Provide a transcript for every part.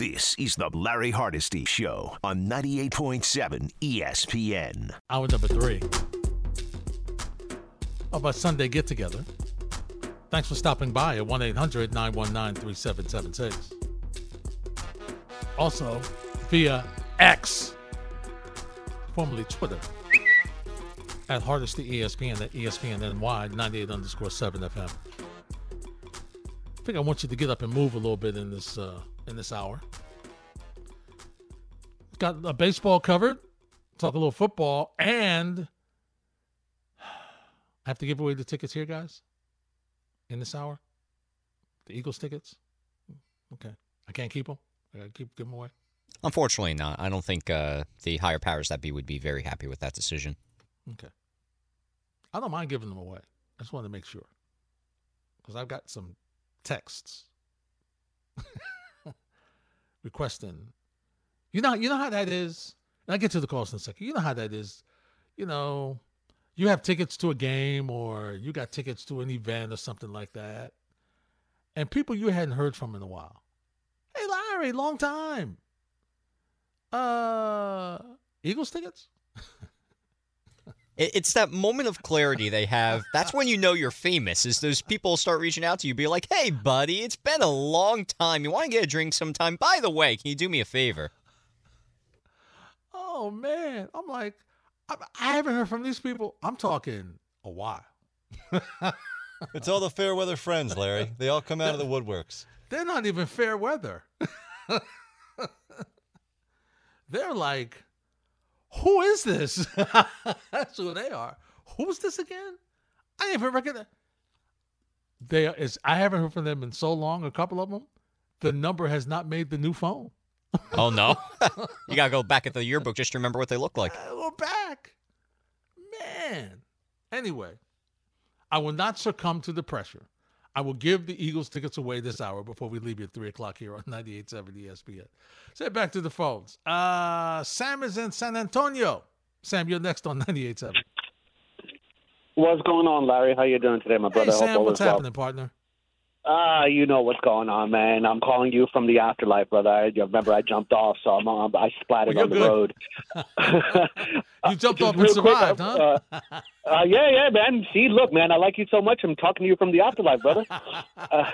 This is the Larry Hardesty Show on 98.7 ESPN. Hour number three of our Sunday get together. Thanks for stopping by at 1 800 919 3776. Also via X, formerly Twitter, at Hardesty ESPN at ESPN NY 98 underscore 7 FM. I think I want you to get up and move a little bit in this uh, in this hour. Got a baseball covered, talk a little football, and I have to give away the tickets here, guys. In this hour, the Eagles tickets. Okay, I can't keep them. I gotta keep them away. Unfortunately, not. I don't think uh, the higher powers that be would be very happy with that decision. Okay. I don't mind giving them away. I just wanted to make sure because I've got some texts requesting. You know, you know how that is. And I get to the calls in a second. You know how that is. You know, you have tickets to a game or you got tickets to an event or something like that, and people you hadn't heard from in a while. Hey, Larry, long time. Uh, Eagles tickets. It's that moment of clarity they have. That's when you know you're famous. Is those people start reaching out to you, be like, "Hey, buddy, it's been a long time. You want to get a drink sometime? By the way, can you do me a favor?" Oh man, I'm like, I, I haven't heard from these people. I'm talking a while. It's all the fair weather friends, Larry. They all come out of the woodworks. They're not even fair weather. They're like, who is this? That's who they are. Who's this again? I didn't even recognize. They is. I haven't heard from them in so long. A couple of them. The number has not made the new phone. Oh no, you gotta go back at the yearbook just to remember what they look like. Uh, We're back, man. Anyway, I will not succumb to the pressure. I will give the Eagles tickets away this hour before we leave you at 3 o'clock here on 98.7 ESPN. Say back to the phones. Uh, Sam is in San Antonio. Sam, you're next on 98.7. What's going on, Larry? How you doing today, my brother? Hope Sam, what's is well. happening, partner? Ah, you know what's going on, man. I'm calling you from the afterlife, brother. I remember I jumped off, so I'm, um, I splattered Well, on the you're road. You jumped just off and real quick, survived, uh, huh? Uh, yeah, yeah, man. See, look, man, I like you so much. I'm talking to you from the afterlife, brother.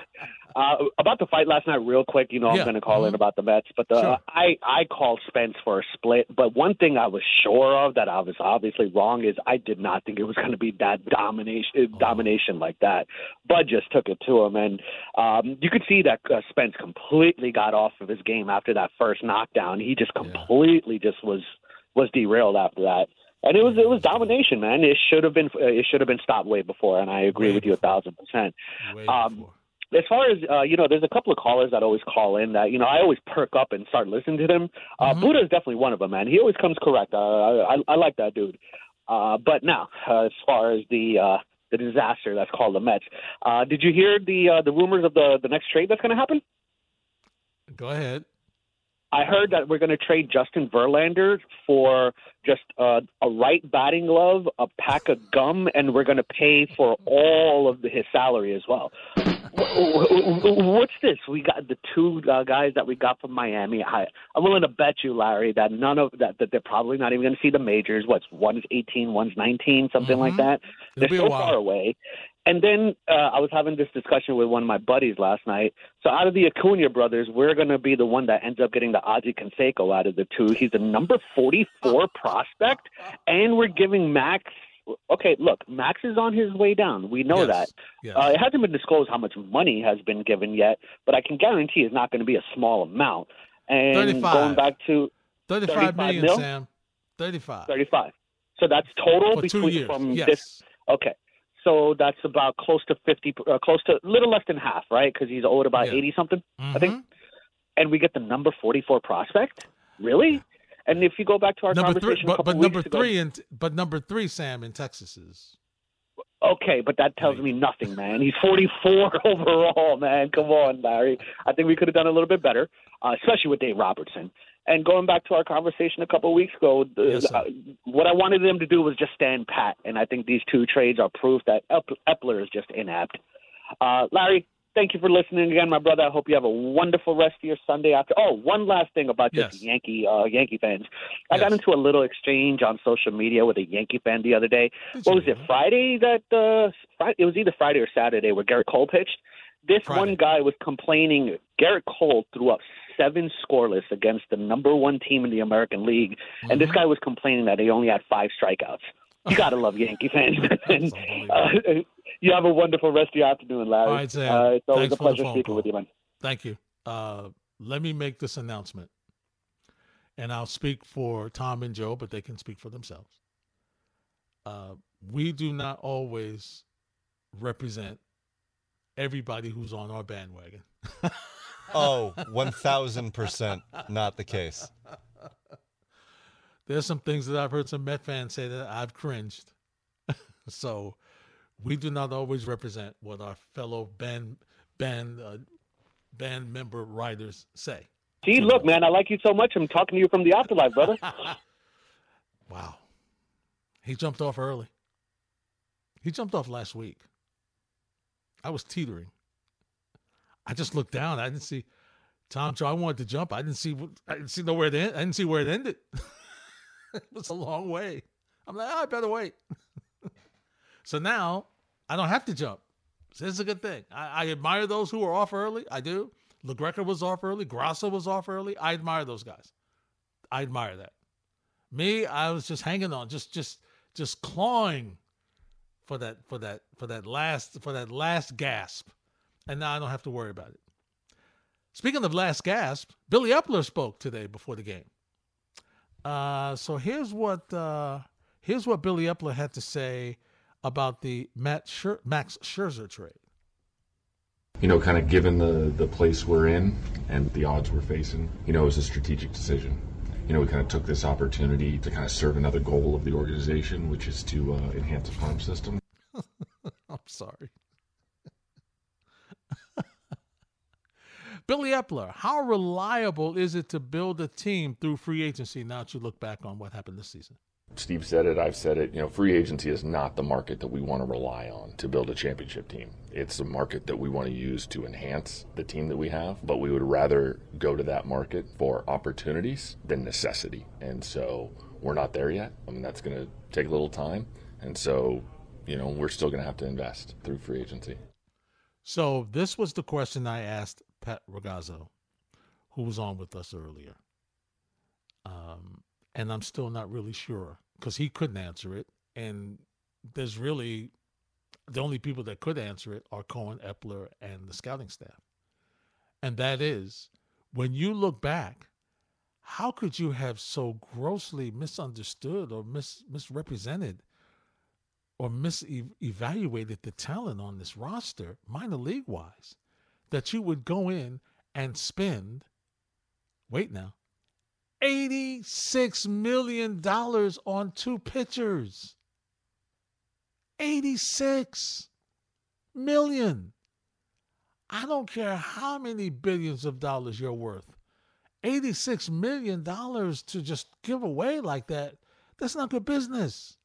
uh, about the fight last night, real quick. You know, I'm going to call in Mhm. about the Mets, but uh, Sure. I I called Spence for a split. But one thing I was sure of that I was obviously wrong is I did not think it was going to be that domination Oh. domination like that. Bud just took it to him, and um, you could see that uh, Spence completely got off of his game after that first knockdown. He just Yeah. completely just was was derailed after that. And it was it was domination, man. It should have been uh, it should have been stopped way before, and I agree Way with you a thousand percent. Um. As far as uh, you know, there's a couple of callers that always call in that you know I always perk up and start listening to them. Uh, Mhm. Buddha is definitely one of them, man. He always comes correct. Uh, I, I like that dude. Uh, but now, uh, as far as the uh, the disaster that's called the Mets, uh, did you hear the uh, the rumors of the the next trade that's going to happen? Go ahead. I heard that we're going to trade Justin Verlander for just uh, a right batting glove, a pack of gum, and we're going to pay for all of the, his salary as well. Wh- wh- What's this? We got the two uh, guys that we got from Miami. I, I'm willing to bet you, Larry, that none of that that they're probably not even going to see the majors. What's one's 18, one's 19, something like Mhm. that. It'll They're so far away. And then uh, I was having this discussion with one of my buddies last night. So out of the Acuna brothers, we're going to be the one that ends up getting the Ozzie Canseco out of the two. He's a number 44 prospect, and we're giving Max. Okay, look, Max is on his way down. We know Yes. that. Yes. Uh, it hasn't been disclosed how much money has been given yet, but I can guarantee it's not going to be a small amount. And 35. going back to 35 35 million, mil? Sam. 35. 35. So that's total For between from yes. this Okay. So that's about close to 50, uh, close to a little less than half, right? Because he's owed about Yeah. 80 something, I think. Mhm. And we get the number 44 prospect? Really? And if you go back to our Number three, conversation a but, couple but number ago, three, but number three, Sam, in Texas is Okay, but that tells me nothing, man. He's 44 overall, man. Come on, Larry. I think we could have done a little bit better, uh, especially with Dave Robertson. And going back to our conversation a couple of weeks ago, Yes, uh, what I wanted them to do was just stand pat. And I think these two trades are proof that Eppler is just inept. Uh, Larry, thank you for listening again, my brother. I hope you have a wonderful rest of your Sunday after. Oh, one last thing about just Yes. Yankee uh, Yankee fans. I got into a little exchange on social media with a Yankee fan the other day. Did What was it? Friday that uh, Friday, it was either Friday or Saturday where Gerrit Cole pitched. This Friday. one guy was complaining. Gerrit Cole threw up seven scoreless against the number one team in the American League, and Mm-hmm. this guy was complaining that he only had five strikeouts. You gotta love Yankee fans. and, uh, you have a wonderful rest of your afternoon, Larry. All right, Sam. Uh, it's always Thanks a for the pleasure phone speaking call. with you, man. Thank you. Uh, let me make this announcement, and I'll speak for Tom and Joe, but they can speak for themselves. Uh, we do not always represent everybody who's on our bandwagon. Oh, 1,000% not the case. There's some things that I've heard some Met fans say that I've cringed. so we do not always represent what our fellow band band uh, band member writers say. Gee, look, man, I like you so much. I'm talking to you from the afterlife, brother. Wow. He jumped off early. He jumped off last week. I was teetering. I just looked down. I didn't see Tom Joe. I wanted to jump. I didn't see. I didn't see nowhere to end. I didn't see where it ended. it was a long way. I'm like, oh, I better wait. so now I don't have to jump. So this is a good thing. I, I admire those who are off early. I do. LaGreca was off early. Grasso was off early. I admire those guys. I admire that. Me, I was just hanging on, just just just clawing for that for that for that last for that last gasp. And now I don't have to worry about it. Speaking of last gasp, Billy Eppler spoke today before the game. Uh, so here's what uh, here's what Billy Eppler had to say about the Max Scherzer trade. you know, kind of given the, the place we're in and the odds we're facing, you know, it was a strategic decision. You know, we kind of took this opportunity to kind of serve another goal of the organization, which is to uh, enhance the farm system. I'm sorry. Billy Eppler, how reliable is it to build a team through free agency now that you look back on what happened this season? Steve said it, I've said it. You know, free agency is not the market that we want to rely on to build a championship team. It's a market that we want to use to enhance the team that we have, but we would rather go to that market for opportunities than necessity. And so we're not there yet. I mean, that's going to take a little time. And so, you know, we're still going to have to invest through free agency. So this was the question I asked Pat Ragazzo, who was on with us earlier. Um, and I'm still not really sure because he couldn't answer it. And there's really the only people that could answer it are Cohen, Eppler, and the scouting staff. And that is when you look back, how could you have so grossly misunderstood or mis- misrepresented or misevaluated the talent on this roster, minor league wise, that you would go in and spend, wait now, $86 million on two pitchers. 86 million. I don't care how many billions of dollars you're worth. 86 million dollars to just give away like that. That's not good business.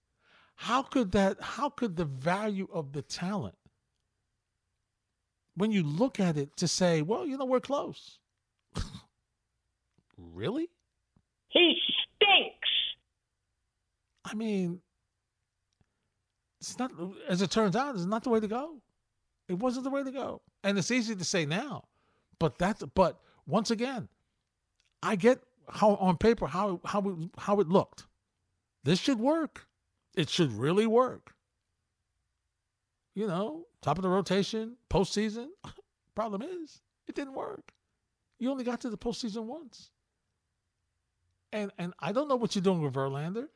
How could that how could the value of the talent when you look at it to say, well, you know, we're close. really? He stinks. I mean, it's not as it turns out, it's not the way to go. It wasn't the way to go. And it's easy to say now. But that's but once again, I get how on paper how how it, how it looked. This should work. It should really work. You know, top of the rotation, postseason. Problem is, it didn't work. You only got to the postseason once. And and I don't know what you're doing with Verlander,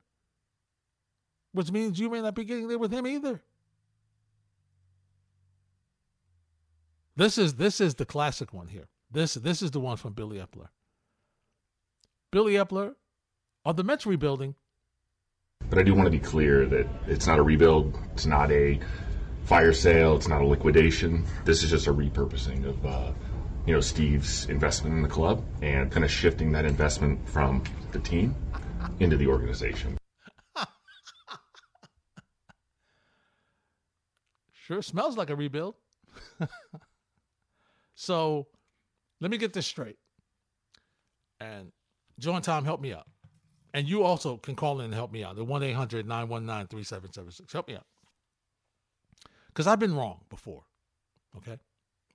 which means you may not be getting there with him either. This is this is the classic one here. This this is the one from Billy Eppler. Billy Eppler, are the Mets rebuilding? But I do want to be clear that it's not a rebuild, it's not a fire sale, it's not a liquidation. This is just a repurposing of, uh, you know, Steve's investment in the club and kind of shifting that investment from the team into the organization. Sure smells like a rebuild. So let me get this straight. And Joe and Tom, help me out. And you also can call in and help me out. The 1 800 919 3776. Help me out. Because I've been wrong before. Okay?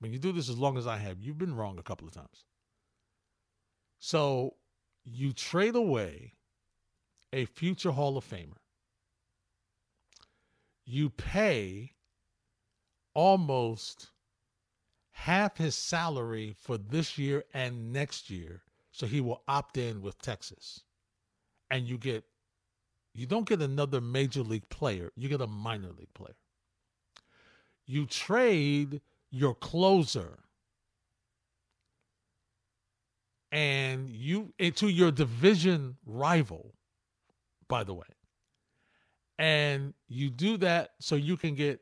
When you do this as long as I have, you've been wrong a couple of times. So you trade away a future Hall of Famer. You pay almost half his salary for this year and next year so he will opt in with Texas. And you get you don't get another major league player, you get a minor league player. You trade your closer and you into your division rival by the way. And you do that so you can get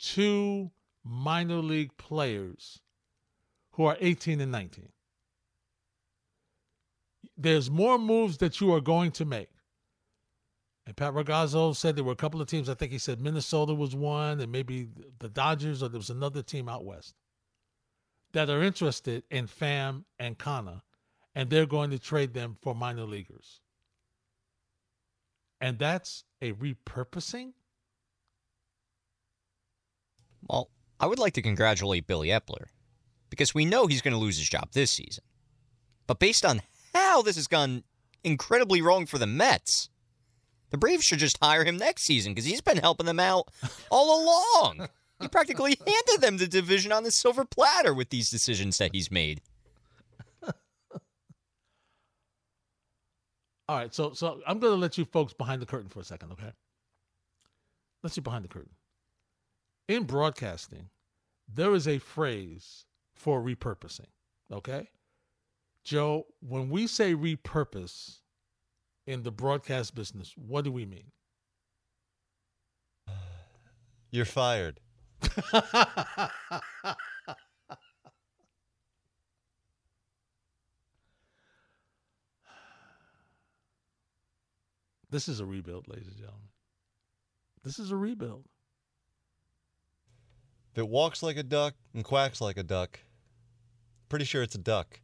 two minor league players who are 18 and 19. There's more moves that you are going to make. And Pat Ragazzo said there were a couple of teams. I think he said Minnesota was one, and maybe the Dodgers, or there was another team out west that are interested in Pham and Canha, and they're going to trade them for minor leaguers. And that's a repurposing? Well, I would like to congratulate Billy Eppler because we know he's going to lose his job this season. But based on how this has gone incredibly wrong for the Mets, the Braves should just hire him next season because he's been helping them out all along. He practically handed them the division on the silver platter with these decisions that he's made. All right, so so I'm going to let you folks behind the curtain for a second, okay? Let's see behind the curtain. In broadcasting, there is a phrase for repurposing, okay? Joe, when we say repurpose in the broadcast business, what do we mean? You're fired. This is a rebuild, ladies and gentlemen. This is a rebuild. If it walks like a duck and quacks like a duck, pretty sure it's a duck.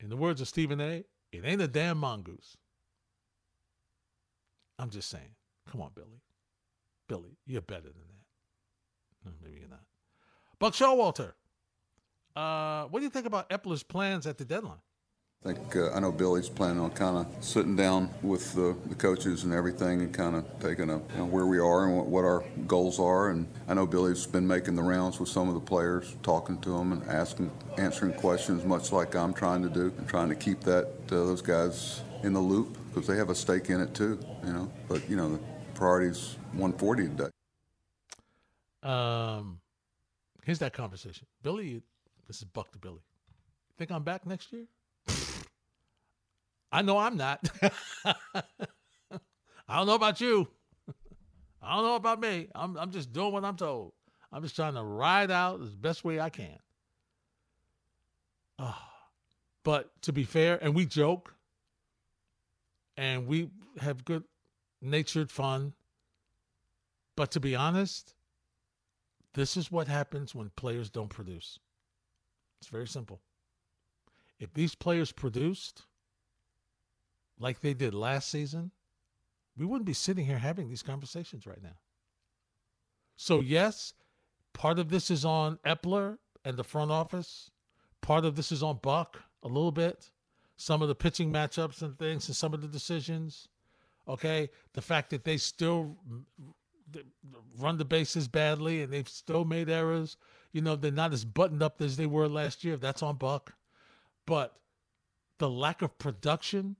In the words of Stephen A., it ain't a damn mongoose. I'm just saying. Come on, Billy. Billy, you're better than that. Maybe you're not. Buck Showalter, uh, what do you think about Eppler's plans at the deadline? I think uh, I know Billy's planning on kind of sitting down with the, the coaches and everything and kind of taking a you know, where we are and what, what, our goals are. And I know Billy's been making the rounds with some of the players, talking to them and asking, answering questions, much like I'm trying to do, and trying to keep that uh, those guys in the loop because they have a stake in it too. You know, but you know the priority's 140 today. Um, here's that conversation, Billy. This is Buck to Billy. Think I'm back next year? I know I'm not. I don't know about you. I don't know about me. I'm I'm just doing what I'm told. I'm just trying to ride out the best way I can. Oh, but to be fair, and we joke, and we have good natured fun. But to be honest, this is what happens when players don't produce. It's very simple. If these players produced, like they did last season, we wouldn't be sitting here having these conversations right now. So, yes, part of this is on Eppler and the front office. Part of this is on Buck a little bit. Some of the pitching matchups and things and some of the decisions. Okay. The fact that they still run the bases badly and they've still made errors. You know, they're not as buttoned up as they were last year. That's on Buck. But the lack of production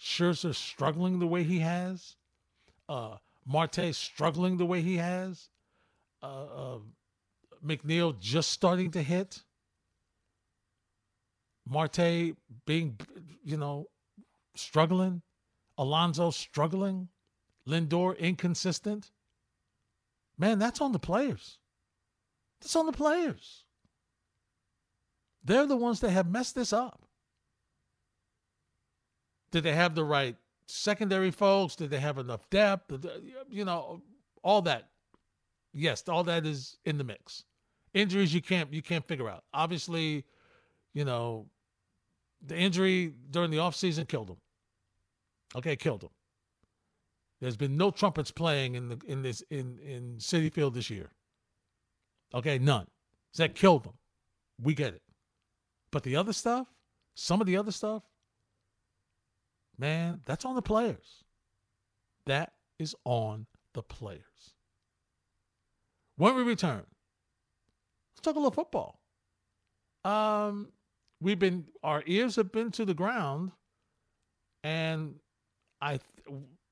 Scherzer struggling the way he has, uh, Marte struggling the way he has, uh, uh, McNeil just starting to hit, Marte being, you know, struggling, Alonso struggling, Lindor inconsistent. Man, that's on the players. That's on the players. They're the ones that have messed this up. Did they have the right secondary folks? Did they have enough depth? You know, all that. Yes, all that is in the mix. injuries you can't you can't figure out. Obviously, you know, the injury during the offseason killed him. Okay, killed him. There's been no trumpets playing in the in this in in Citi Field this year. Okay, none. So that killed them. We get it. But the other stuff, some of the other stuff, man, that's on the players. That is on the players. When we return, let's talk a little football. Um, we've been our ears have been to the ground, and I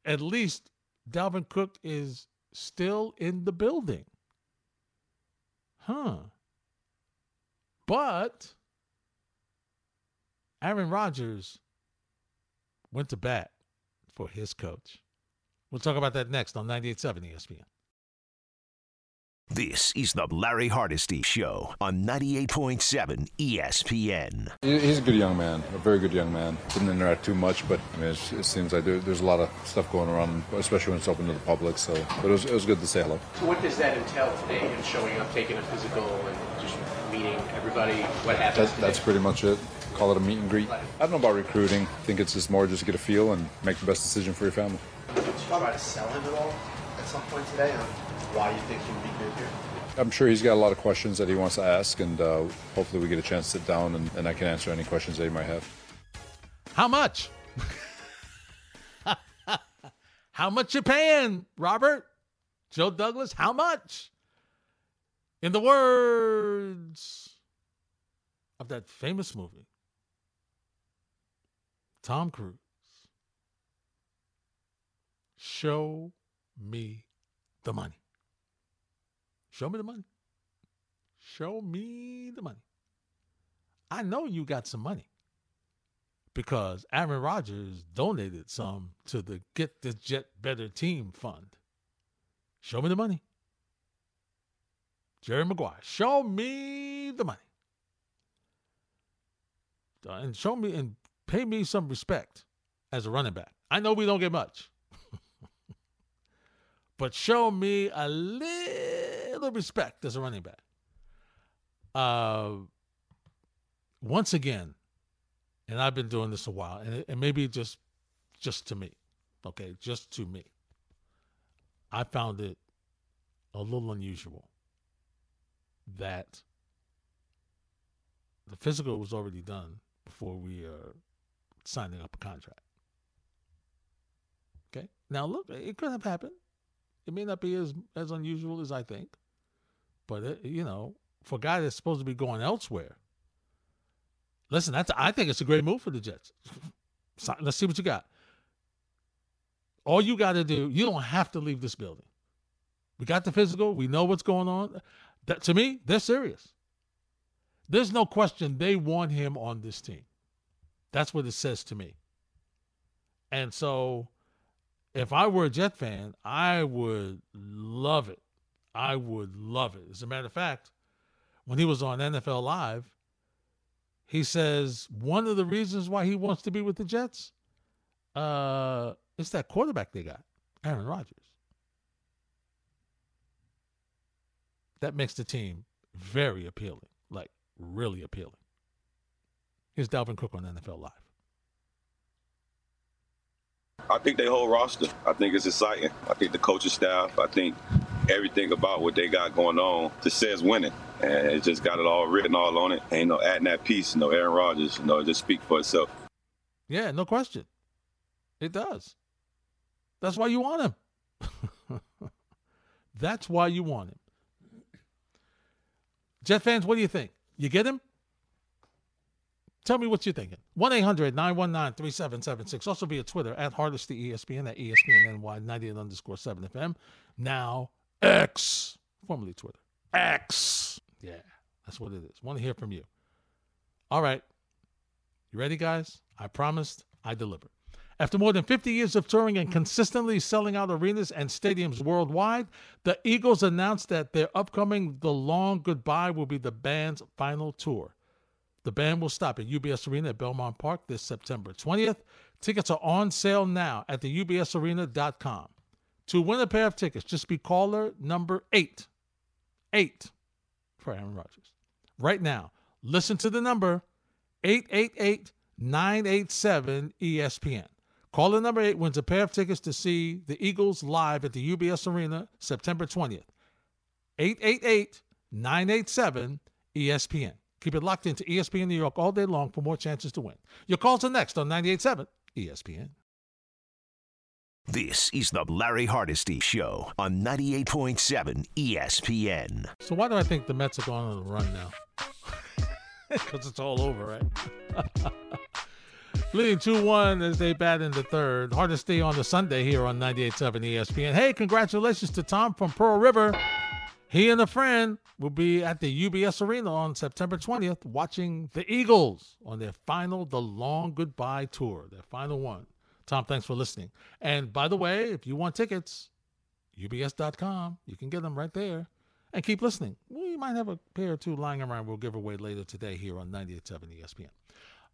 at least Dalvin Cook is still in the building. Huh. But Aaron Rodgers went to bat for his coach. We'll talk about that next on 98.7 ESPN. This is the Larry Hardesty Show on 98.7 ESPN. He's a good young man, a very good young man. Didn't interact too much, but I mean, it seems like there, there's a lot of stuff going around, especially when it's open to the public. So, but it was, it was good to say hello. So, what does that entail today? Him showing up, taking a physical, and just meeting everybody. What happens? That, that's pretty much it. Call it a meet and greet. I don't know about recruiting. I think it's just more just to get a feel and make the best decision for your family. Did you try to sell him at all at some point today on why you think he would be good here? I'm sure he's got a lot of questions that he wants to ask, and uh, hopefully we get a chance to sit down and, and I can answer any questions that he might have. How much? how much you paying, Robert? Joe Douglas, how much? In the words of that famous movie, Tom Cruise, show me the money. Show me the money. Show me the money. I know you got some money because Aaron Rodgers donated some to the Get This Jet Better Team Fund. Show me the money. Jerry Maguire, show me the money. Uh, and show me and pay me some respect as a running back. I know we don't get much, but show me a little respect as a running back. Uh, once again, and I've been doing this a while, and, and maybe just just to me, okay, just to me. I found it a little unusual that the physical was already done before we are signing up a contract. Okay. Now look, it could have happened. It may not be as as unusual as I think, but it, you know, for a guy that's supposed to be going elsewhere, listen, that's I think it's a great move for the Jets. Let's see what you got. All you got to do, you don't have to leave this building. We got the physical. We know what's going on. That to me, they're serious. There's no question they want him on this team. That's what it says to me. And so if I were a Jet fan, I would love it. I would love it. As a matter of fact, when he was on NFL Live, he says one of the reasons why he wants to be with the Jets, uh, it's that quarterback they got, Aaron Rodgers. That makes the team very appealing, like really appealing. Here's Dalvin Cook on NFL Live. I think their whole roster. I think it's exciting. I think the coaching staff. I think everything about what they got going on just says winning, and it just got it all written all on it. Ain't no adding that piece. you No Aaron Rodgers. You know, just speak for itself. Yeah, no question. It does. That's why you want him. That's why you want him. Jet fans, what do you think? You get him? Tell me what you're thinking. 1 800 919 3776. Also via Twitter at Hardesty ESPN at ESPN 98 underscore 7 FM. Now X, formerly Twitter. X. Yeah, that's what it is. Want to hear from you. All right. You ready, guys? I promised I delivered. After more than 50 years of touring and consistently selling out arenas and stadiums worldwide, the Eagles announced that their upcoming The Long Goodbye will be the band's final tour. The band will stop at UBS Arena at Belmont Park this September 20th. Tickets are on sale now at the ubsarena.com. To win a pair of tickets, just be caller number eight. Eight for Aaron Rodgers. Right now, listen to the number 888 987 ESPN. Caller number eight wins a pair of tickets to see the Eagles live at the UBS Arena September 20th. 888 987 ESPN. Keep it locked into ESPN New York all day long for more chances to win. Your calls are next on 98.7 ESPN. This is the Larry Hardesty Show on 98.7 ESPN. So why do I think the Mets are going on a run now? Because it's all over, right? Leading 2 1 as they bat in the third. Hardesty on the Sunday here on 98.7 ESPN. Hey, congratulations to Tom from Pearl River. He and a friend will be at the UBS Arena on September 20th watching the Eagles on their final The Long Goodbye Tour, their final one. Tom, thanks for listening. And by the way, if you want tickets, ubs.com, you can get them right there. And keep listening. We might have a pair or two lying around we'll give away later today here on 98.7 ESPN.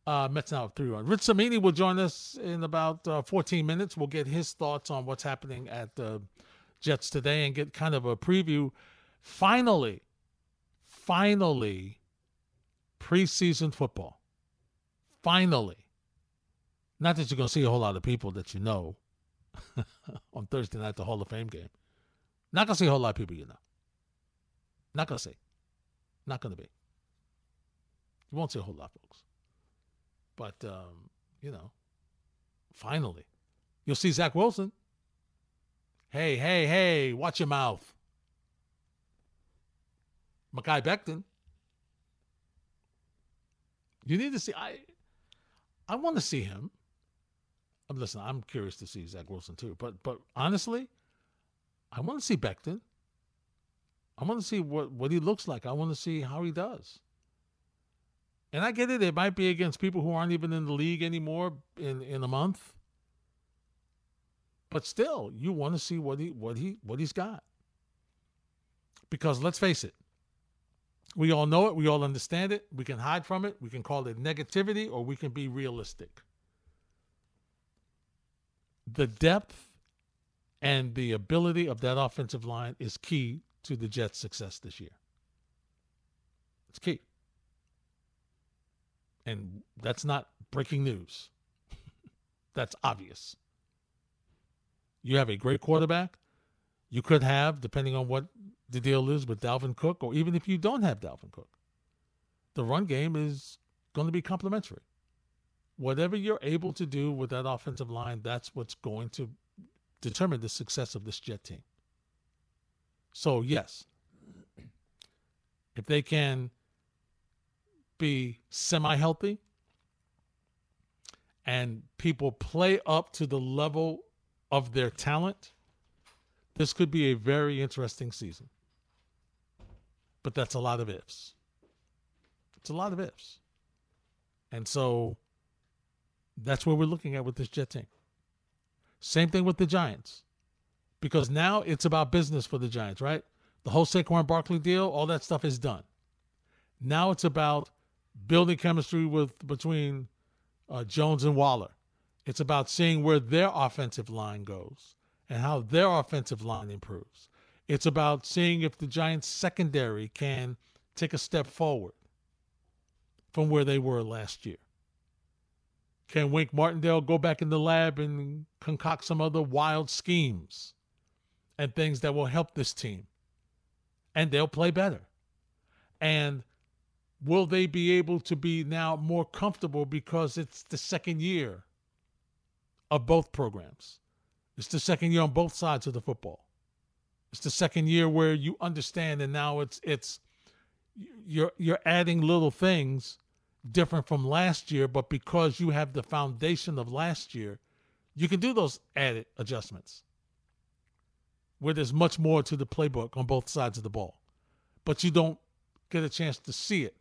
Uh, Mets now 3 1. Rich Cimini will join us in about uh, 14 minutes. We'll get his thoughts on what's happening at the Jets today and get kind of a preview. Finally, finally, preseason football. Finally. Not that you're going to see a whole lot of people that you know on Thursday night, the Hall of Fame game. Not going to see a whole lot of people you know. Not going to see. Not going to be. You won't see a whole lot, folks. But, um, you know, finally, you'll see Zach Wilson. Hey, hey, hey, watch your mouth. Mekhi Becton. You need to see. I I want to see him. Listen. I'm curious to see Zach Wilson too. But but honestly, I want to see Becton. I want to see what what he looks like. I want to see how he does. And I get it. It might be against people who aren't even in the league anymore in in a month. But still, you want to see what he what he what he's got. Because let's face it, we all know it. We all understand it. We can hide from it. We can call it negativity or we can be realistic. The depth and the ability of that offensive line is key to the Jets' success this year. It's key. And that's not breaking news. that's obvious. You have a great quarterback. You could have, depending on what the deal is with Dalvin Cook, or even if you don't have Dalvin Cook, the run game is going to be complementary. Whatever you're able to do with that offensive line, that's what's going to determine the success of this Jet team. So, yes, if they can be semi healthy and people play up to the level of their talent, this could be a very interesting season. But that's a lot of ifs. It's a lot of ifs. And so that's what we're looking at with this Jet team. Same thing with the Giants. Because now it's about business for the Giants, right? The whole Saquon Barkley deal, all that stuff is done. Now it's about building chemistry with between uh, Jones and Waller. It's about seeing where their offensive line goes and how their offensive line improves. It's about seeing if the Giants' secondary can take a step forward from where they were last year. Can Wink Martindale go back in the lab and concoct some other wild schemes and things that will help this team? And they'll play better. And will they be able to be now more comfortable because it's the second year of both programs? It's the second year on both sides of the football. It's the second year where you understand, and now it's it's you're you're adding little things different from last year, but because you have the foundation of last year, you can do those added adjustments. Where there's much more to the playbook on both sides of the ball, but you don't get a chance to see it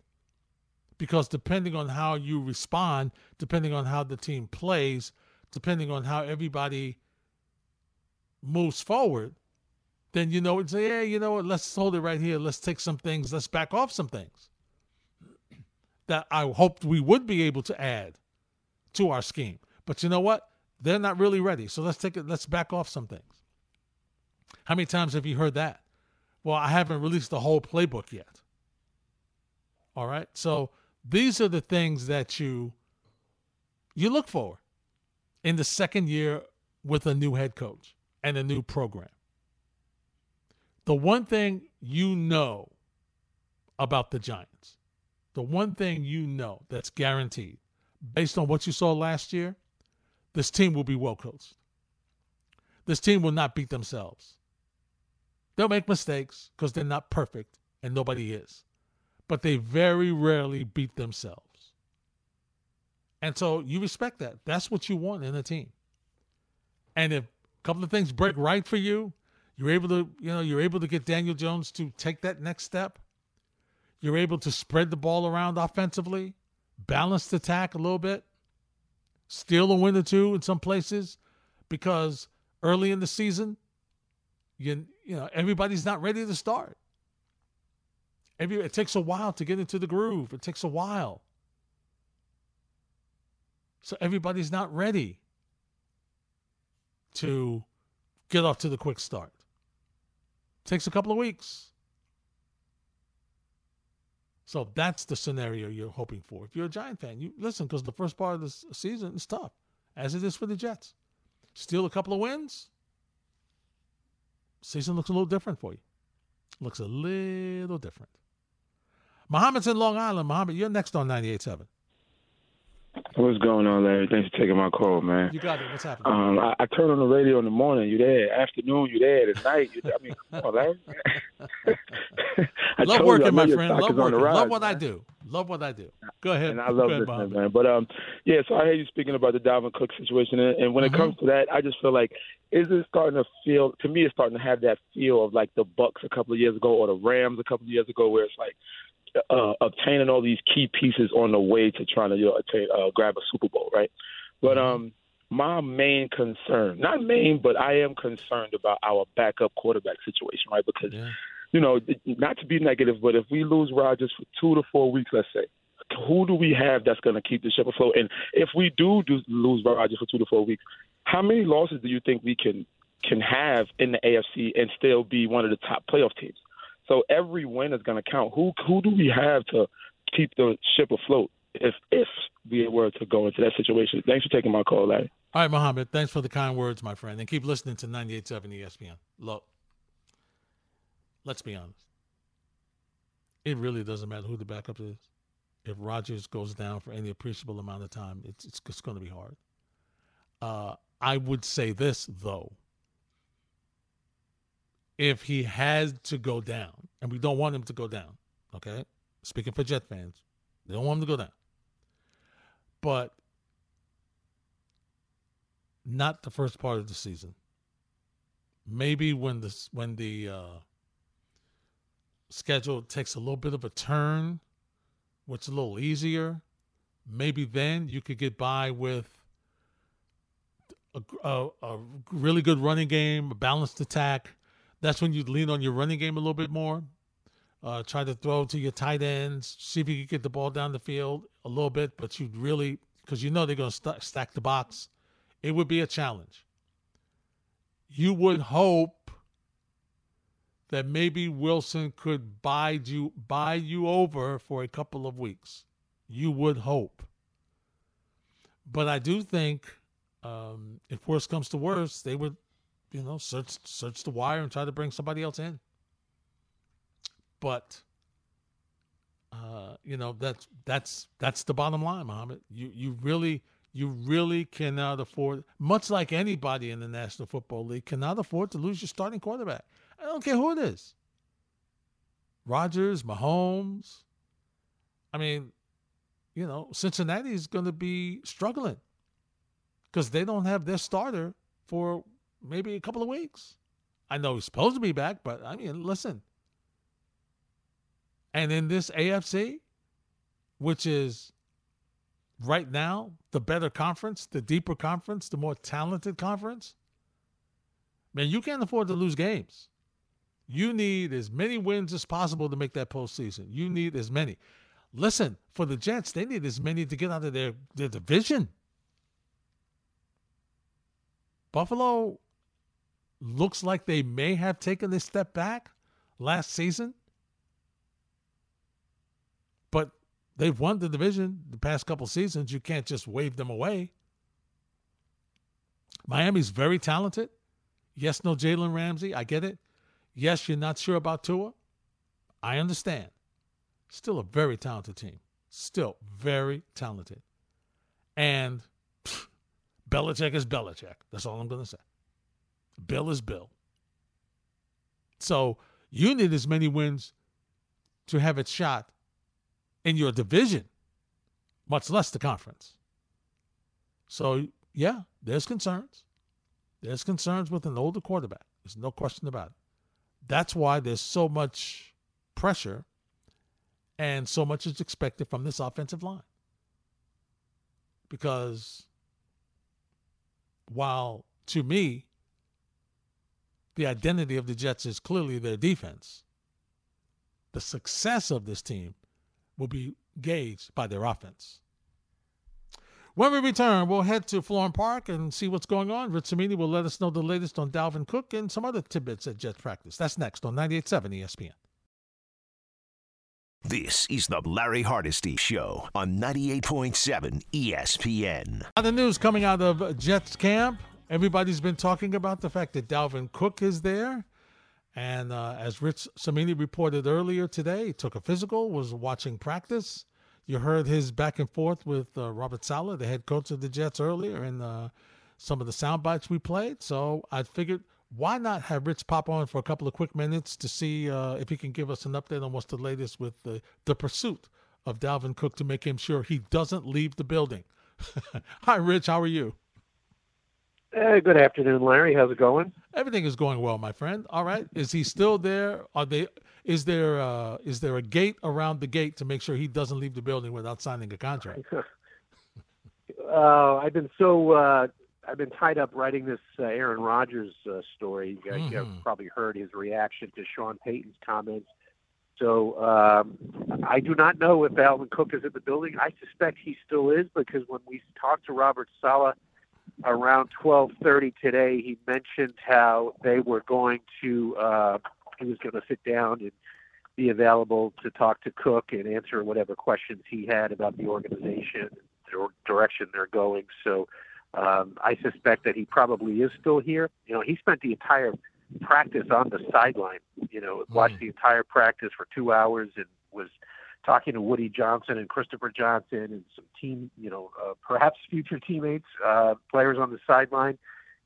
because depending on how you respond, depending on how the team plays, depending on how everybody moves forward, then you know say, hey, you know what, let's hold it right here. Let's take some things, let's back off some things that I hoped we would be able to add to our scheme. But you know what? They're not really ready. So let's take it, let's back off some things. How many times have you heard that? Well, I haven't released the whole playbook yet. All right. So these are the things that you you look for in the second year with a new head coach and a new program. The one thing you know about the Giants, the one thing you know that's guaranteed, based on what you saw last year, this team will be well coached. This team will not beat themselves. They'll make mistakes because they're not perfect, and nobody is. But they very rarely beat themselves. And so you respect that. That's what you want in a team. And if a couple of things break right for you, you're able to, you know, you're able to get Daniel Jones to take that next step. You're able to spread the ball around offensively, balance the attack a little bit, steal a win or two in some places, because early in the season, you you know everybody's not ready to start. Every it takes a while to get into the groove. It takes a while. So everybody's not ready to get off to the quick start. Takes a couple of weeks. So that's the scenario you're hoping for. If you're a Giant fan, you listen because the first part of the season is tough, as it is for the Jets. Steal a couple of wins, season looks a little different for you. Looks a little different. Muhammad's in Long Island. Muhammad, you're next on 98.7. What's going on, Larry? Thanks for taking my call, man. You got it. What's happening? Um, I, I turn on the radio in the morning. You there? Afternoon, you there? At night, you there? I mean, come on, Larry. I love told you, I working, my friend. Love is on the working. Love rise, what I do. Love what I do. Go ahead. And I love ahead, listening, Muhammad. man. But um, yeah. So I hear you speaking about the Dalvin Cook situation, and, and when Mm-hmm. it comes to that, I just feel like is it starting to feel to me? It's starting to have that feel of like the Bucks a couple of years ago, or the Rams a couple of years ago, where it's like uh, obtaining all these key pieces on the way to trying to you know, attain, uh, grab a Super Bowl, right? But um, my main concern, not main, but I am concerned about our backup quarterback situation, right? Because you know, not to be negative, but if we lose Rodgers for two to four weeks, let's say, who do we have that's going to keep the ship afloat? And if we do, do lose Rodgers for two to four weeks, how many losses do you think we can can have in the AFC and still be one of the top playoff teams? So every win is going to count. Who who do we have to keep the ship afloat if if we were to go into that situation? Thanks for taking my call, Larry. All right, Muhammad. Thanks for the kind words, my friend, and keep listening to 98.7 ESPN. Look, let's be honest. It really doesn't matter who the backup is. If Rodgers goes down for any appreciable amount of time, it's it's, it's going to be hard. Uh, I would say this though: if he had to go down, and we don't want him to go down, okay? Speaking for Jet fans, they don't want him to go down. But not the first part of the season. Maybe when the when the uh, schedule takes a little bit of a turn, which is a little easier, maybe then you could get by with a, a, a really good running game, a balanced attack. That's when you lean on your running game a little bit more. Uh, try to throw to your tight ends, see if you can get the ball down the field a little bit, but you'd really, because you know they're going to st- stack the box, it would be a challenge. You would hope that maybe Wilson could bide you buy you over for a couple of weeks. You would hope, but I do think um, if worse comes to worse, they would, you know, search search the wire and try to bring somebody else in. But uh, you know that's that's that's the bottom line, Mohammed. You you really you really cannot afford, much like anybody in the National Football League, cannot afford to lose your starting quarterback. I don't care who it is. Rodgers, Mahomes. I mean, you know, Cincinnati is going to be struggling because they don't have their starter for maybe a couple of weeks. I know he's supposed to be back, but I mean, listen. And in this AFC, which is right now the better conference, the deeper conference, the more talented conference, man, you can't afford to lose games. You need as many wins as possible to make that postseason. You need as many. Listen, for the Jets, they need as many to get out of their, their division. Buffalo looks like they may have taken a step back last season. But They've won the division the past couple seasons. You can't just wave them away. Miami's very talented. Yes, no Jalen Ramsey. I get it. Yes, you're not sure about Tua. I understand. Still a very talented team. Still very talented. And pff, Belichick is Belichick. That's all I'm going to say. Bill is Bill. So you need as many wins to have it shot in your division, much less the conference. So, yeah, there's concerns. There's concerns with an older quarterback. There's no question about it. That's why there's so much pressure and so much is expected from this offensive line. Because while to me, the identity of the Jets is clearly their defense, the success of this team will be gauged by their offense. When we return, we'll head to Florham Park and see what's going on. Rich will let us know the latest on Dalvin Cook and some other tidbits at Jets practice. That's next on 98.7 ESPN. This is the Larry Hardesty Show on 98.7 ESPN. The news coming out of Jets camp. Everybody's been talking about the fact that Dalvin Cook is there. And uh, as Rich Cimini reported earlier today, took a physical, was watching practice. You heard his back and forth with uh, Robert Saleh, the head coach of the Jets, earlier in uh, some of the sound bites we played. So I figured, why not have Rich pop on for a couple of quick minutes to see uh, if he can give us an update on what's the latest with the, the pursuit of Dalvin Cook to make him sure he doesn't leave the building. Hi, Rich. How are you? Hey, good afternoon, Larry. How's it going? Everything is going well, my friend. All right. Is he still there? Are they? Is there? Uh, is there a gate around the gate to make sure he doesn't leave the building without signing a contract? uh, I've been so uh, I've been tied up writing this uh, Aaron Rodgers uh, story. You, mm-hmm. probably heard his reaction to Sean Payton's comments. So um, I do not know if Dalvin Cook is in the building. I suspect he still is because when we talked to Robert Saleh around 12:30 today, he mentioned how they were going to uh, he was going to sit down and be available to talk to Cook and answer whatever questions he had about the organization, the direction they're going. So um, I suspect that he probably is still here. You know, he spent the entire practice on the sideline. You know, watched the entire practice for two hours and was talking to Woody Johnson and Christopher Johnson and some team, you know, uh, perhaps future teammates, uh, players on the sideline.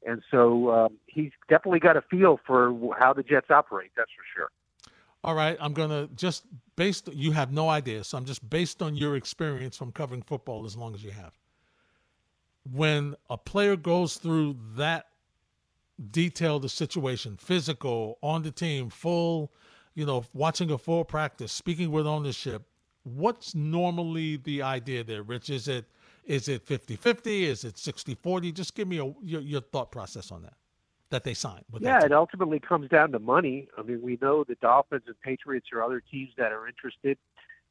And so um, he's definitely got a feel for how the Jets operate. That's for sure. All right, I'm gonna just based. You have no idea, so I'm just based on your experience from covering football as long as you have. When a player goes through that detailed situation, physical, on the team, full you know, watching a full practice, speaking with ownership, what's normally the idea there, Rich? Is it is it 50-50? Is it 60-40? Just give me a, your, your thought process on that, that they signed. Yeah, it ultimately comes down to money. I mean, we know the Dolphins and Patriots are other teams that are interested.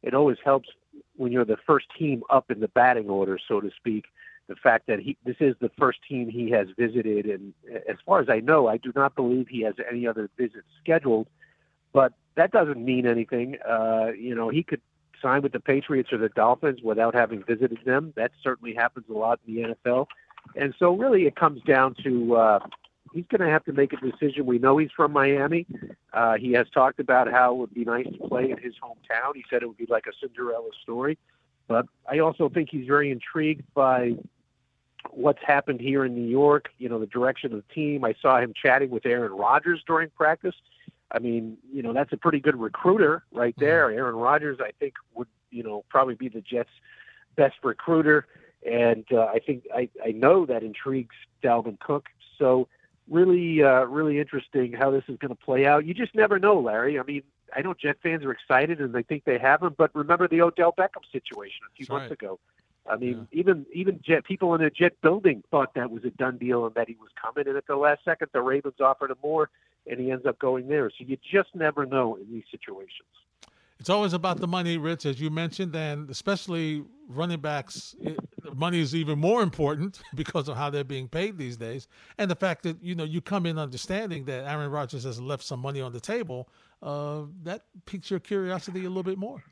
It always helps when you're the first team up in the batting order, so to speak. The fact that he this is the first team he has visited, and as far as I know, I do not believe he has any other visits scheduled – but that doesn't mean anything. Uh, you know, he could sign with the Patriots or the Dolphins without having visited them. That certainly happens a lot in the NFL. And so, really, it comes down to uh, he's going to have to make a decision. We know he's from Miami. Uh, he has talked about how it would be nice to play in his hometown. He said it would be like a Cinderella story. But I also think he's very intrigued by what's happened here in New York, you know, the direction of the team. I saw him chatting with Aaron Rodgers during practice. I mean, you know, that's a pretty good recruiter right mm-hmm. there. Aaron Rodgers, I think, would you know probably be the Jets' best recruiter, and uh, I think I, I know that intrigues Dalvin Cook. So really, uh, really interesting how this is going to play out. You just never know, Larry. I mean, I know Jet fans are excited and they think they have him, but remember the Odell Beckham situation a few That's months right. ago. I mean, yeah. even even Jet people in the Jet building thought that was a done deal and that he was coming, and at the last second, the Ravens offered him more and he ends up going there. So you just never know in these situations. It's always about the money, Rich, as you mentioned, and especially running backs. It, money is even more important because of how they're being paid these days, and the fact that you know you come in understanding that Aaron Rodgers has left some money on the table. Uh, that piques your curiosity a little bit more.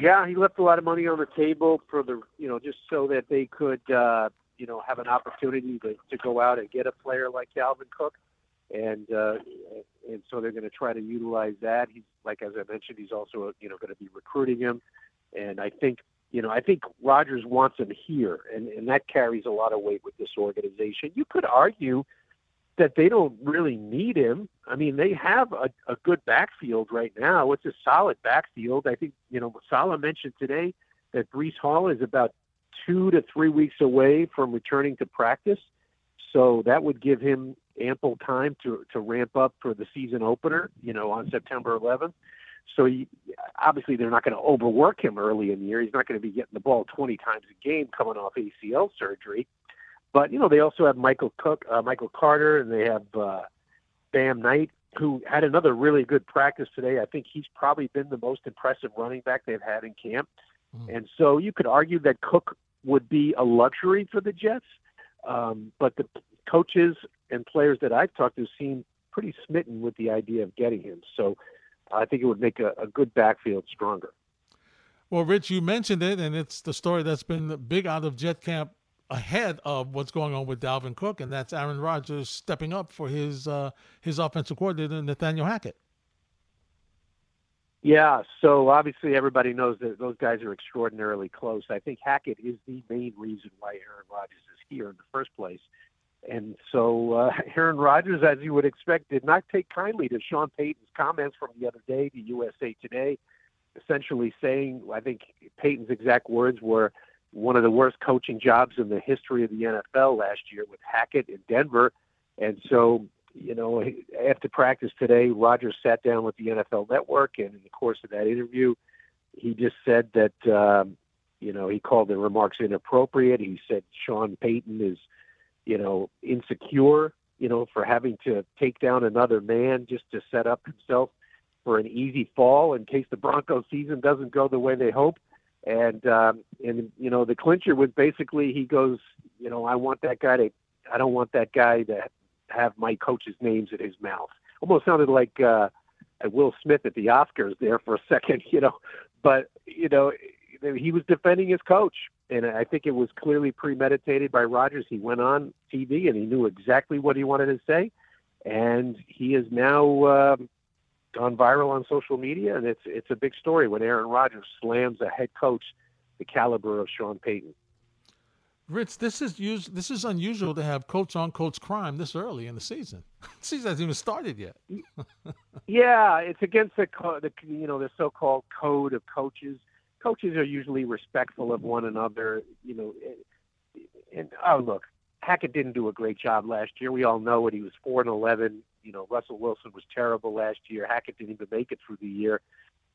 Yeah, he left a lot of money on the table for the you know just so that they could uh, you know have an opportunity to, to go out and get a player like Dalvin Cook, and uh, and so they're going to try to utilize that. He's like as I mentioned, he's also you know going to be recruiting him, and I think you know I think Rodgers wants him here, and and that carries a lot of weight with this organization. You could argue that they don't really need him. I mean, they have a, a good backfield right now. It's a solid backfield. I think, you know, Saleh mentioned today that Breece Hall is about two to three weeks away from returning to practice. So that would give him ample time to, to ramp up for the season opener, you know, on September 11th. So he, obviously they're not going to overwork him early in the year. He's not going to be getting the ball 20 times a game coming off ACL surgery. But you know, they also have Michael Cook, uh, Michael Carter, and they have uh, Bam Knight, who had another really good practice today. I think he's probably been the most impressive running back they've had in camp. Mm. And so you could argue that Cook would be a luxury for the Jets, um, but the coaches and players that I've talked to seem pretty smitten with the idea of getting him. So I think it would make a, a good backfield stronger. Well, Rich, you mentioned it, and it's the story that's been big out of Jet Camp ahead of what's going on with Dalvin Cook, and that's Aaron Rodgers stepping up for his uh, his offensive coordinator Nathaniel Hackett. Yeah, so obviously everybody knows that those guys are extraordinarily close. I think Hackett is the main reason why Aaron Rodgers is here in the first place. And so uh, Aaron Rodgers, as you would expect, did not take kindly to Sean Payton's comments from the other day to USA Today, essentially saying, I think Payton's exact words were, one of the worst coaching jobs in the history of the NFL last year with Hackett in Denver. And so, you know, after practice today, Rodgers sat down with the NFL Network, and in the course of that interview, he just said that, um, you know, he called the remarks inappropriate. He said Sean Payton is, you know, insecure, you know, for having to take down another man just to set up himself for an easy fall in case the Broncos season doesn't go the way they hope. And um, and you know the clincher was basically he goes, you know, I want that guy to, I don't want that guy to have my coach's names in his mouth. Almost sounded like uh, Will Smith at the Oscars there for a second, you know. But you know, he was defending his coach, and I think it was clearly premeditated by Rodgers. He went on TV and he knew exactly what he wanted to say, and he is now. Um, gone viral on social media, and it's it's a big story when Aaron Rodgers slams a head coach the caliber of Sean Payton. Rich, this is us- this is unusual to have coach on coach crime this early in the season. season hasn't even started yet. yeah, it's against the, co- the you know the so-called code of coaches. Coaches are usually respectful of one another, you know. Eh, and oh look, Hackett didn't do a great job last year. We all know it. He was four and eleven you know, Russell Wilson was terrible last year. Hackett didn't even make it through the year.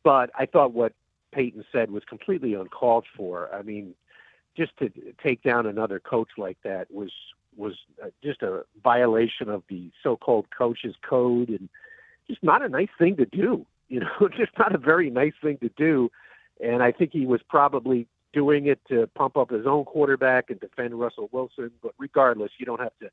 But I thought what Payton said was completely uncalled for. I mean, just to take down another coach like that was was uh, just a violation of the so-called coaches code and just not a nice thing to do. You know, just not a very nice thing to do. And I think he was probably doing it to pump up his own quarterback and defend Russell Wilson. But regardless, you don't have to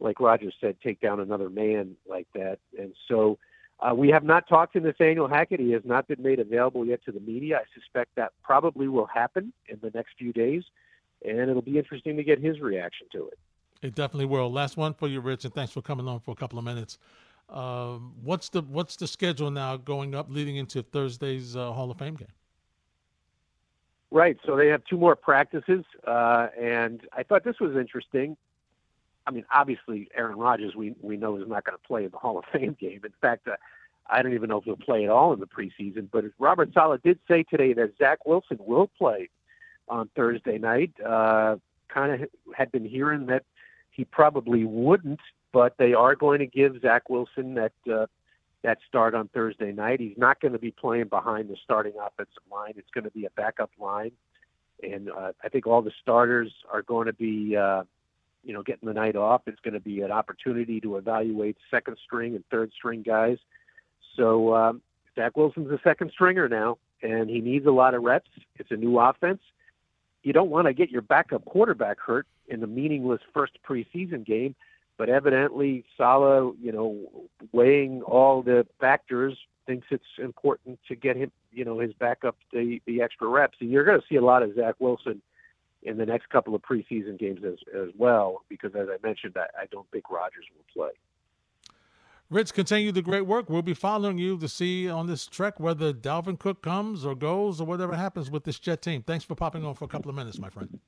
like Roger said, take down another man like that. And so uh, we have not talked to Nathaniel Hackett. He has not been made available yet to the media. I suspect that probably will happen in the next few days, and it'll be interesting to get his reaction to it. It definitely will. Last one for you, Rich, and thanks for coming on for a couple of minutes. Um, what's the what's the schedule now going up leading into Thursday's uh, Hall of Fame game? Right. So they have two more practices, uh, and I thought this was interesting. I mean, obviously, Aaron Rodgers, we we know is not going to play in the Hall of Fame game. In fact, uh, I don't even know if he'll play at all in the preseason. But Robert Saleh did say today that Zach Wilson will play on Thursday night. Uh, kind of had been hearing that he probably wouldn't, but they are going to give Zach Wilson that uh, that start on Thursday night. He's not going to be playing behind the starting offensive line. It's going to be a backup line, and uh, I think all the starters are going to be. Uh, you know, getting the night off. It's going to be an opportunity to evaluate second string and third string guys. So um, Zach Wilson's a second stringer now, and he needs a lot of reps. It's a new offense. You don't want to get your backup quarterback hurt in the meaningless first preseason game, but evidently Saleh, you know, weighing all the factors, thinks it's important to get him, you know, his backup the the extra reps. And you're going to see a lot of Zach Wilson in the next couple of preseason games as as well, because as I mentioned, I, I don't think Rodgers will play. Rich, continue the great work. We'll be following you to see on this trek whether Dalvin Cook comes or goes or whatever happens with this Jet team. Thanks for popping on for a couple of minutes, my friend.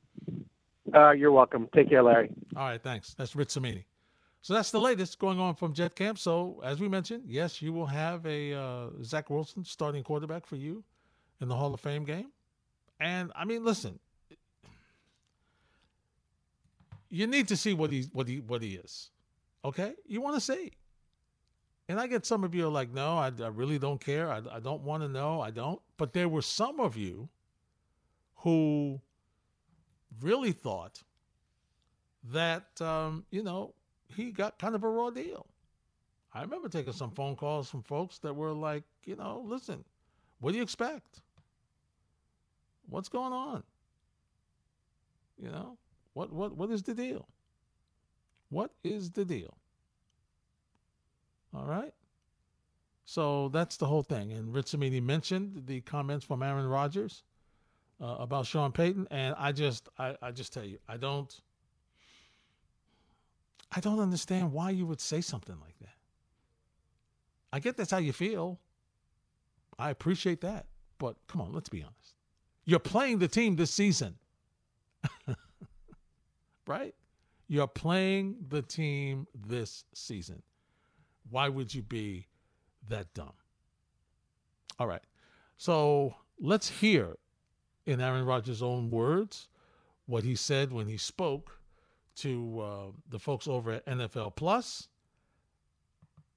Uh, you're welcome. Take care, Larry. All right, thanks. That's Rich Cimini. So that's the latest going on from Jet Camp. So as we mentioned, yes, you will have a uh, Zach Wilson starting quarterback for you in the Hall of Fame game. And I mean, listen, you need to see what he what he what he is. Okay, you want to see. And I get some of you are like, no, I, I really don't care. I, I don't want to know. I don't. But there were some of you who really thought that, um, you know, he got kind of a raw deal. I remember taking some phone calls from folks that were like, you know, listen, what do you expect? What's going on? You know, what what what is the deal? What is the deal? All right. So that's the whole thing. And Rich Cimini mentioned the comments from Aaron Rodgers uh, about Sean Payton, and I just, I, I just tell you, I don't, I don't understand why you would say something like that. I get that's how you feel. I appreciate that, but come on, let's be honest. You're playing the team this season, right? You're playing the team this season. Why would you be that dumb? All right. So let's hear, in Aaron Rodgers' own words, what he said when he spoke to uh, the folks over at NFL Plus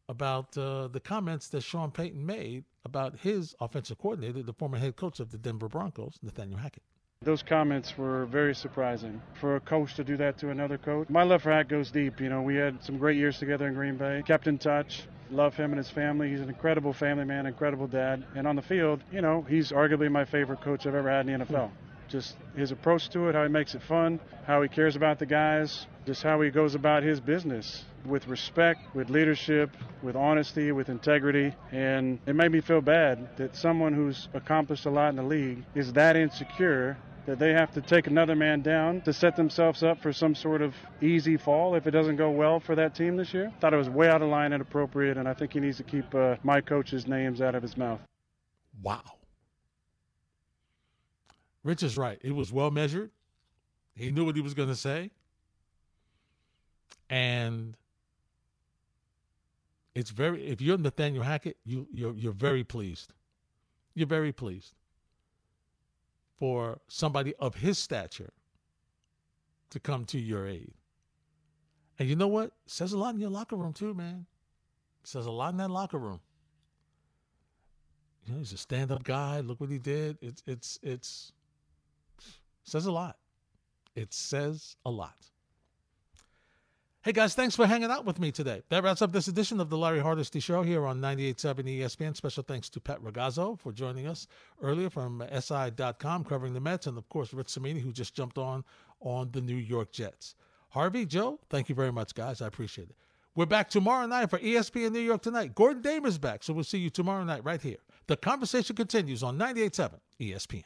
about uh, the comments that Sean Payton made about his offensive coordinator, the former head coach of the Denver Broncos, Nathaniel Hackett. Those comments were very surprising for a coach to do that to another coach. My love for Hack goes deep. You know, we had some great years together in Green Bay, kept in touch. Love him and his family. He's an incredible family man, incredible dad. And on the field, you know, he's arguably my favorite coach I've ever had in the NFL. Just his approach to it, how he makes it fun, how he cares about the guys, just how he goes about his business with respect, with leadership, with honesty, with integrity. And it made me feel bad that someone who's accomplished a lot in the league is that insecure that they have to take another man down to set themselves up for some sort of easy fall if it doesn't go well for that team this year. Thought it was way out of line and appropriate, and I think he needs to keep uh, my coach's names out of his mouth. Wow. Rich is right. It was well measured. He knew what he was going to say. And it's very if you're Nathaniel Hackett, you you're you're very pleased. You're very pleased for somebody of his stature to come to your aid. And you know what? It says a lot in your locker room too, man. It says a lot in that locker room. You know, he's a stand-up guy. Look what he did. It's it's it's says a lot. It says a lot. Hey guys, thanks for hanging out with me today. That wraps up this edition of the Larry Hardesty Show here on 98.7 ESPN. Special thanks to Pat Ragazzo for joining us earlier from SI.com covering the Mets, and of course Rich Cimini who just jumped on on the New York Jets. Harvey, Joe, thank you very much, guys. I appreciate it. We're back tomorrow night for ESPN New York tonight. Gordon Damer's back, so we'll see you tomorrow night right here. The conversation continues on 98.7 ESPN.